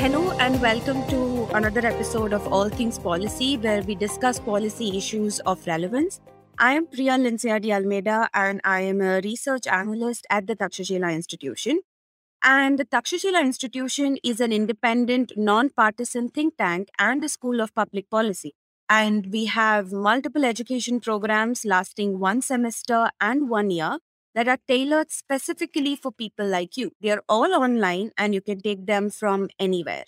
Hello and welcome to another episode of All Things Policy, where we discuss policy issues of relevance. I am Priya Linciadi Almeida, and I am a research analyst at the Takshashila Institution. And the Takshashila Institution is an independent, non-partisan think tank and a school of public policy. And we have multiple education programs lasting one semester and one year that are tailored specifically for people like you. They are all online and you can take them from anywhere.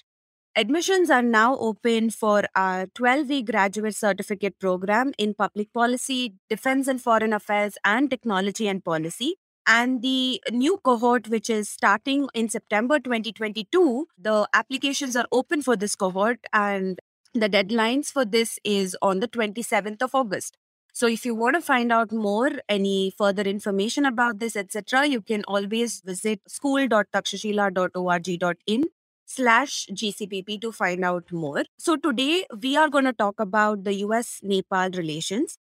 Admissions are now open for our 12 week graduate certificate program in public policy, defense and foreign affairs, and technology and policy. And the new cohort, which is starting in September 2022, the applications are open for this cohort, and the deadlines for this is on the 27th of August. So if you want to find out more, any further information about this, etc., you can always visit school.takshashila.org.in slash GCPP to find out more. So today we are going to talk about the US-Nepal relations.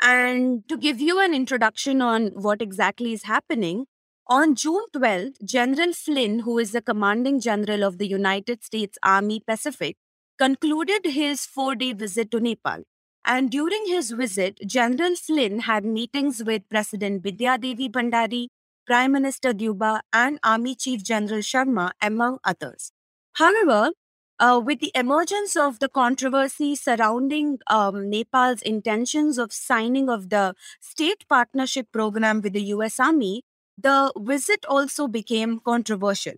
And to give you an introduction on what exactly is happening, on June 12th, General Flynn, who is the commanding general of the United States Army Pacific, concluded his four day visit to Nepal. And during his visit, General Flynn had meetings with President Bidya Devi Bhandari, Prime Minister Deuba, and Army Chief General Sharma, among others. However, uh, with the emergence of the controversy surrounding um, Nepal's intentions of signing of the state partnership program with the US Army, the visit also became controversial.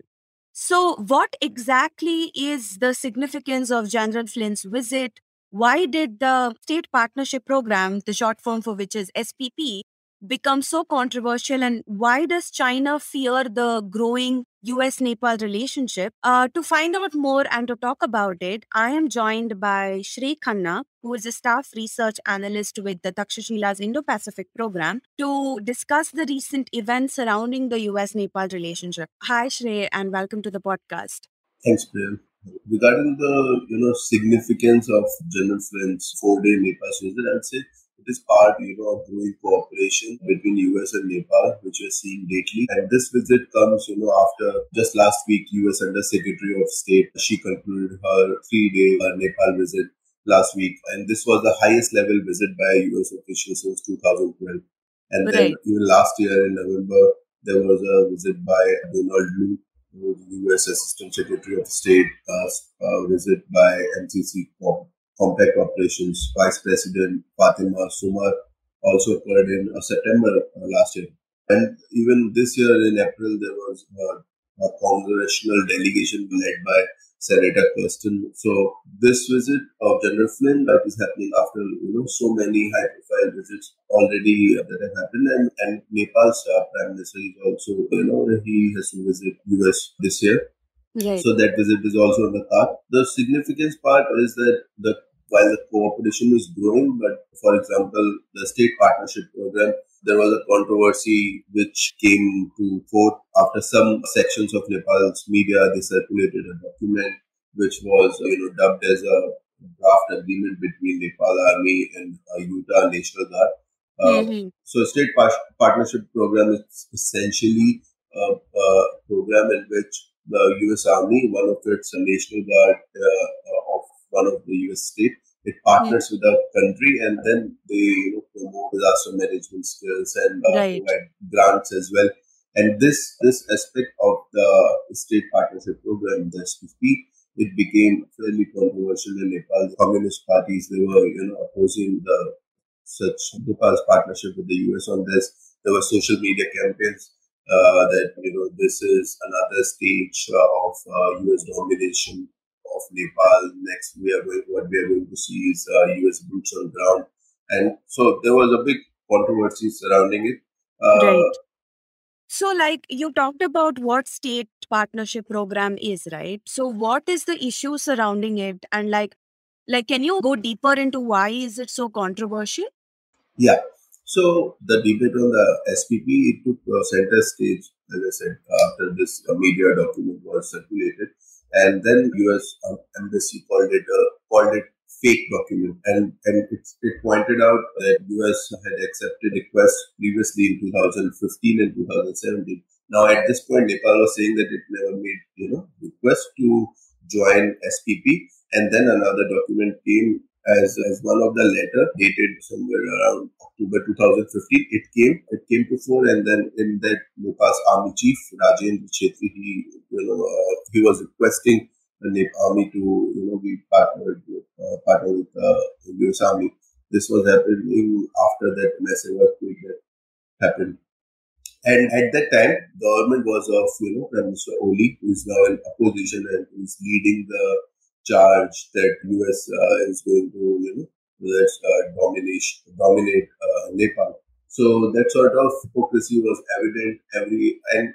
So, what exactly is the significance of General Flynn's visit? Why did the state partnership program, the short form for which is SPP, become so controversial? And why does China fear the growing US Nepal relationship? Uh, to find out more and to talk about it, I am joined by Shrey Khanna, who is a staff research analyst with the Takshashila's Indo Pacific program, to discuss the recent events surrounding the US Nepal relationship. Hi, Shrey, and welcome to the podcast. Thanks, Prem. Regarding the you know significance of General Flynn's four-day Nepal visit, I'd say it is part you know of growing cooperation between US and Nepal, which we're seeing lately. And this visit comes you know after just last week, US Under Secretary of State she concluded her three-day uh, Nepal visit last week, and this was the highest level visit by a US official since 2012. And right. then even last year in November, there was a visit by Donald Lu U.S. Assistant Secretary of State uh, uh, visit by MCC Compact Operations Vice President Fatima Sumar also occurred in uh, September uh, last year. And even this year in April, there was a congressional delegation led by Senator Kirsten. So this visit of General Flynn that is happening after you know so many high-profile visits already that have happened, and, and Nepal's uh, Prime Minister is also you know he has to visit US this year. Right. So that visit is also on the card. The significance part is that the while the cooperation is growing, but for example, the state partnership program there was a controversy which came to court after some sections of Nepal's media they circulated a document which was you know dubbed as a draft agreement between Nepal Army and uh, Utah National Guard. Uh, mm-hmm. So, state par- partnership program is essentially a, a, program in which the U.S. Army, one of its National Guard uh, of one of the U.S. state, it partners with a country and then they you know, promote disaster management skills and uh, right. provide grants as well. And this this aspect of the state partnership program, the SPP, it became fairly controversial in Nepal. The communist parties they were you know opposing the such Nepal's partnership with the US on this. There were social media campaigns uh, that you know this is another stage uh, of US uh, domination of Nepal. Next, we are going, what we are going to see is uh, U.S. boots on ground, and so there was a big controversy surrounding it. Uh, right. So, like you talked about what state partnership program is, right? So, what is the issue surrounding it, and like, like, can you go deeper into why is it so controversial? Yeah. So the debate on the SPP it took uh, center stage, as I said, after this uh, media document was circulated, and then U.S. embassy called it uh, called it fake document, and and it, it pointed out that U.S. had accepted requests previously in 2015 and 2017. Now at this point, Nepal was saying that it never made you know request to join SPP, and then another document came as, as one of the letter dated somewhere around October 2015. It came, it came to fore, and then in that Nepal's army chief Rajendra Chhetri, he you know uh, he was requesting the Nepal army to you know be partnered with uh, partner with uh, the US army. This was happening after that massive earthquake that happened. And at that time, the government was of you know Prime Minister Oli, who is now in opposition and who is leading the charge that US uh, is going to, you know, let's uh, dominate, dominate uh, Nepal. So that sort of hypocrisy was evident every, and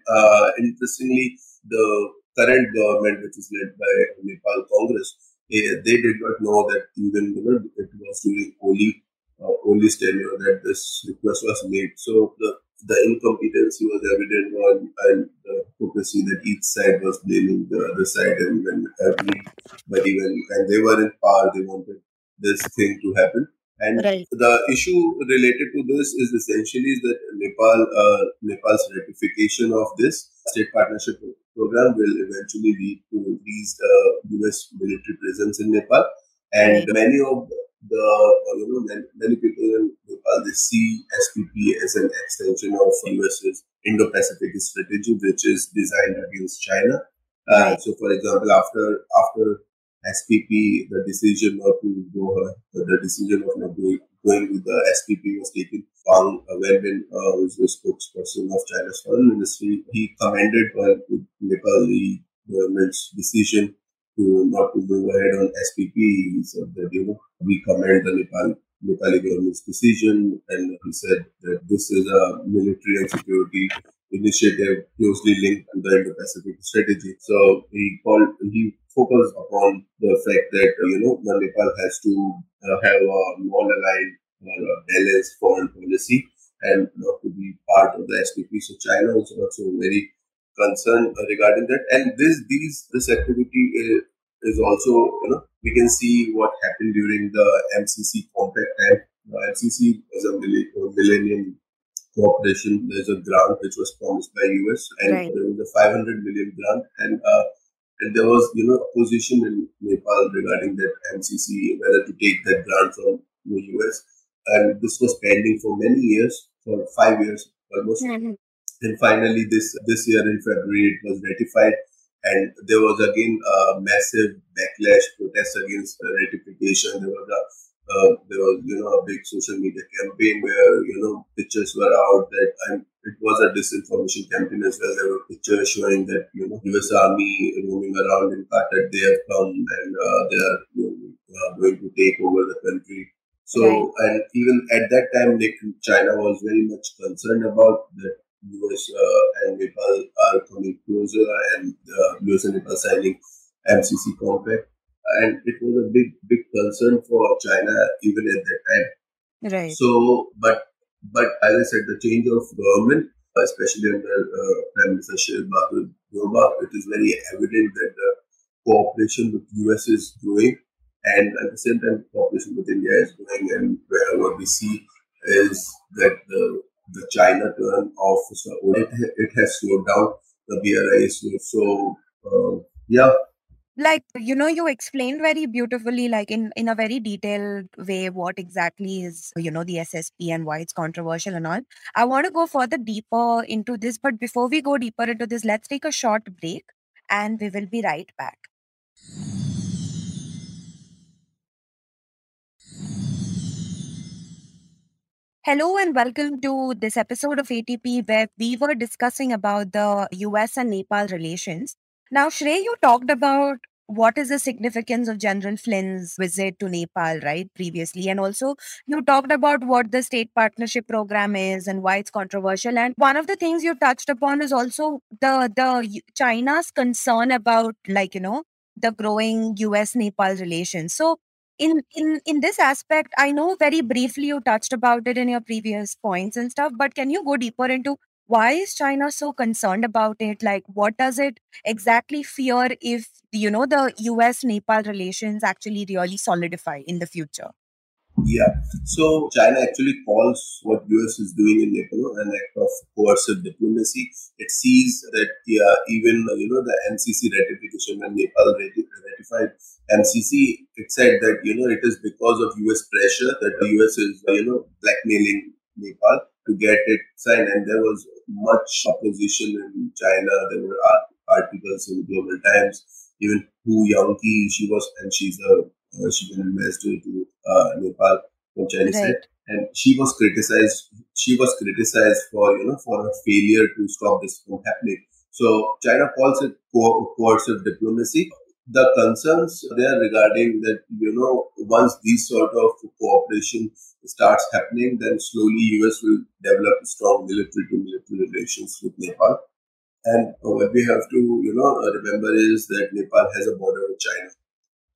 interestingly, the current government, which is led by Nepal Congress, eh, they did not know that even you know, it was during Oli, uh, tenure that this request was made. So the the incompetency was evident on and the hypocrisy that each side was blaming the other side and when everybody when, when they were in power they wanted this thing to happen and right. the issue related to this is essentially that Nepal uh, Nepal's ratification of this state partnership program will eventually lead to increased uh, US military presence in Nepal and right. many of the you know many people in Nepal they see SPP as an extension of US's Indo-Pacific strategy, which is designed against China. Uh, so, for example, after after SPP, the decision not to go, uh, the decision of not going, going with the SPP was taken. Wang Wenbin, uh, who is the spokesperson of China's foreign ministry, he commended uh, Nepali government's decision to not to move ahead on SPP. He said that, you know, we commend the Nepal, Nepali government's decision and he said that this is a military and security initiative closely linked to the Indo-Pacific strategy. So he called, he focused upon the fact that, you know, Nepal has to uh, have a non-aligned a balanced foreign policy and not to be part of the SPP. So China is also very concerned regarding that. And this these this activity is, is also you know we can see what happened during the MCC compact time. The MCC is a millennium cooperation. There's a grant which was promised by US, and right. there was a 500 million grant, and uh, and there was you know opposition in Nepal regarding that MCC whether to take that grant from the US, and this was pending for many years, for five years almost. Mm-hmm. And finally, this this year in February, it was ratified, and there was again a massive backlash, protest against the ratification. There was a uh, there was you know a big social media campaign where you know pictures were out that it was a disinformation campaign as well. There were pictures showing that you know U.S. Army roaming around in Qatar, they have come and uh, they are you know, uh, going to take over the country. So right. and even at that time, like, China was very much concerned about that US uh, and Nepal are coming closer, and uh, US and Nepal signing MCC compact, and it was a big, big concern for China even at that time. Right. So, but but as I said, the change of government, especially under uh, Prime Minister Sheikh it is very evident that the cooperation with US is growing, and at the same time, cooperation with India is growing, and what we see is that the the China turn of it, it has slowed down. The BRI is slow. So, uh, yeah. Like, you know, you explained very beautifully, like in, in a very detailed way, what exactly is, you know, the SSP and why it's controversial and all. I want to go further deeper into this. But before we go deeper into this, let's take a short break and we will be right back. Hello and welcome to this episode of ATP where we were discussing about the US and Nepal relations. Now, Shrey, you talked about what is the significance of General Flynn's visit to Nepal, right, previously? And also, you talked about what the state partnership program is and why it's controversial. And one of the things you touched upon is also the the China's concern about, like, you know, the growing US Nepal relations. So, in in in this aspect i know very briefly you touched about it in your previous points and stuff but can you go deeper into why is china so concerned about it? Like what does it exactly fear if you know the us nepal relations actually really solidify in the future yeah. So China actually calls what US is doing in Nepal an act of coercive diplomacy. It sees that yeah, even you know the MCC ratification when Nepal ratified MCC, it said that you know it is because of US pressure that the US is you know blackmailing Nepal to get it signed, and there was much opposition in China. There were articles in Global Times. Even Hou Yanqi, she was, and she's a uh, she an ambassador to uh, Nepal from Chinese right. side, and she was criticized. She was criticized for you know for her failure to stop this from happening. So China calls it co- coercive diplomacy. The concerns there regarding that you know once these sort of cooperation starts happening, then slowly US will develop strong military to military relations with Nepal. And what we have to, you know, remember is that Nepal has a border with China.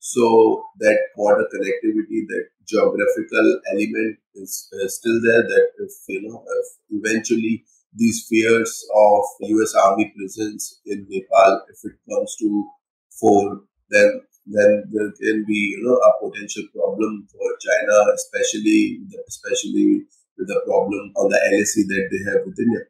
So that border connectivity, that geographical element is uh, still there. That if you know, if eventually these fears of U.S. Army presence in Nepal, if it comes to fore, then then there can be you know a potential problem for China, especially especially with the problem on the LAC that they have with India.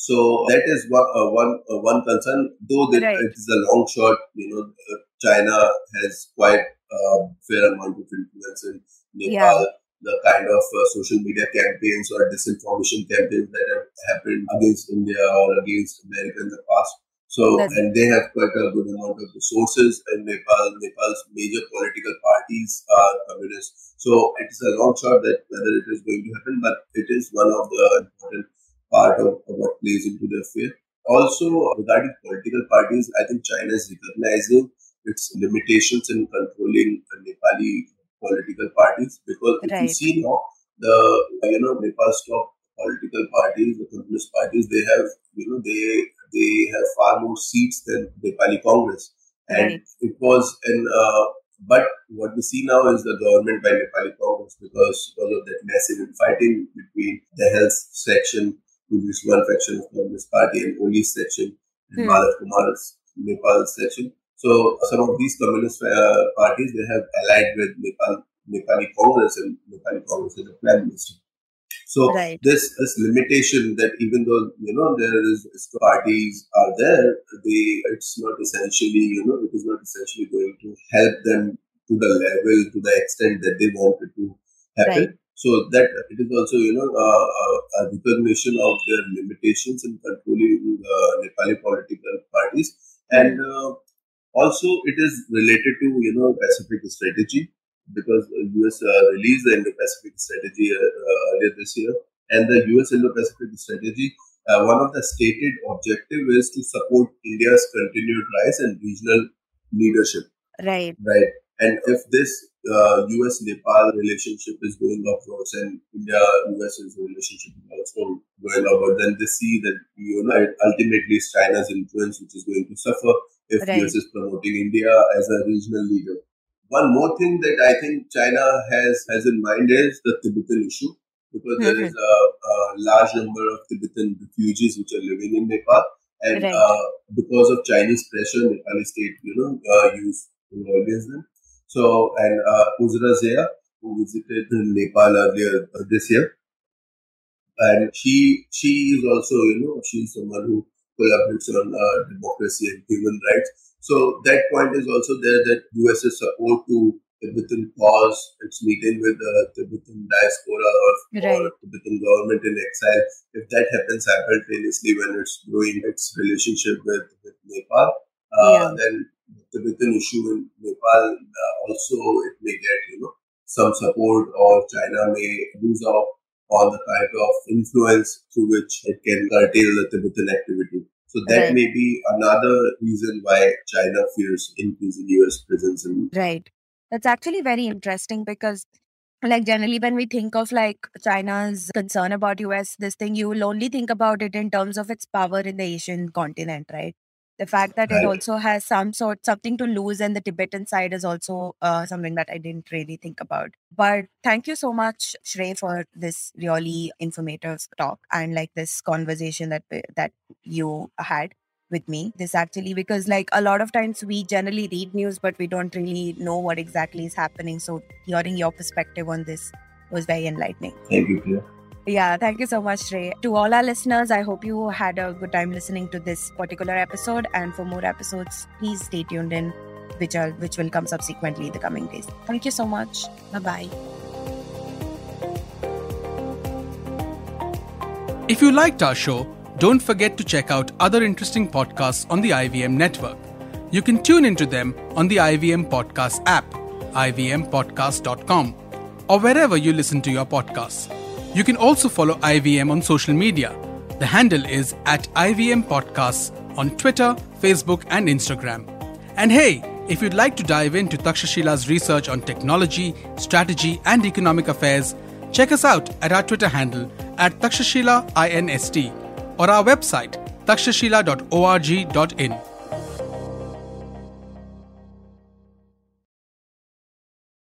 So that is one uh, one uh, one concern. Though that right. it is a long shot, you know, uh, China has quite a fair amount of influence in Nepal. Yeah. The kind of uh, social media campaigns or disinformation campaigns that have happened against India or against America in the past. So, That's and they have quite a good amount of resources in Nepal. Nepal's major political parties are communist. So, it is a long shot that whether it is going to happen, but it is one of the important part of, of what plays into the affair. Also, regarding political parties, I think China is recognizing its limitations in controlling Nepali political parties because if right. you see now the you know Nepal's top political parties, the communist parties, they have you know they they have far more seats than Nepali Congress, and right. it was in. Uh, but what we see now is the government by Nepali Congress because because of that massive infighting between the health section, is one faction of Communist Party, and Oli section, and hmm. Madhav Kumar's Nepal section. So some of these communist uh, parties they have allied with Nepal, Nepali Congress and Nepali Congress is the prime minister. So right. this this limitation that even though you know there is parties are there, they it's not essentially you know it is not essentially going to help them to the level to the extent that they wanted to happen. Right. So that it is also you know uh, uh a recognition of their limitations in controlling uh, Nepali political parties and. Uh, also, it is related to you know Pacific strategy because US uh, released the Indo-Pacific strategy earlier this year, and the US Indo-Pacific strategy. Uh, one of the stated objective is to support India's continued rise and regional leadership. Right. Right. And if this uh, US Nepal relationship is going upwards and India US relationship is also going upward, then they see that you know ultimately it's China's influence which is going to suffer if right. US is promoting India as a regional leader. One more thing that I think China has has in mind is the Tibetan issue, because mm-hmm. there is a, a, large number of Tibetan refugees which are living in Nepal, and right. uh, because of Chinese pressure, Nepali state, you know, uh, used against them. So, and uh, Uzra Zeya, who visited Nepal earlier uh, this year, and she she is also, you know, she's someone who collaborates on uh, democracy and human rights. So that point is also there that US's support to Tibetan cause, its meeting with the Tibetan diaspora or, right. or Tibetan government in exile, if that happens simultaneously when it's growing its relationship with, with Nepal, uh, yeah. then the Tibetan issue in Nepal uh, also it may get you know some support or China may lose out on the kind of influence through which it can curtail the Tibetan activity. So that Right. may be another reason why China fears increasing US presence in Right. That's actually very interesting because like generally when we think of like China's concern about US, this thing you will only think about it in terms of its power in the Asian continent, right? The fact that it also has some sort something to lose and the Tibetan side is also uh, something that I didn't really think about. But thank you so much, Shrey, for this really informative talk and like this conversation that that you had with me this actually because like a lot of times we generally read news but we don't really know what exactly is happening so hearing your perspective on this was very enlightening Thank you, Priya. Yeah thank you so much Shrey. to all our listeners i hope you had a good time listening to this particular episode and for more episodes please stay tuned in which are which will come subsequently in the coming days thank you so much bye bye If you liked our show, don't forget to check out other interesting podcasts on the IVM network. You can tune into them on the IVM Podcast app, ivmpodcast.com, or wherever you listen to your podcasts. You can also follow IVM on social media. The handle is at IVM Podcasts on Twitter, Facebook, and Instagram. And hey, if you'd like to dive into Takshashila's research on technology, strategy, and economic affairs, check us out at our Twitter handle at Takshashila INST or our website takshashila.org.in.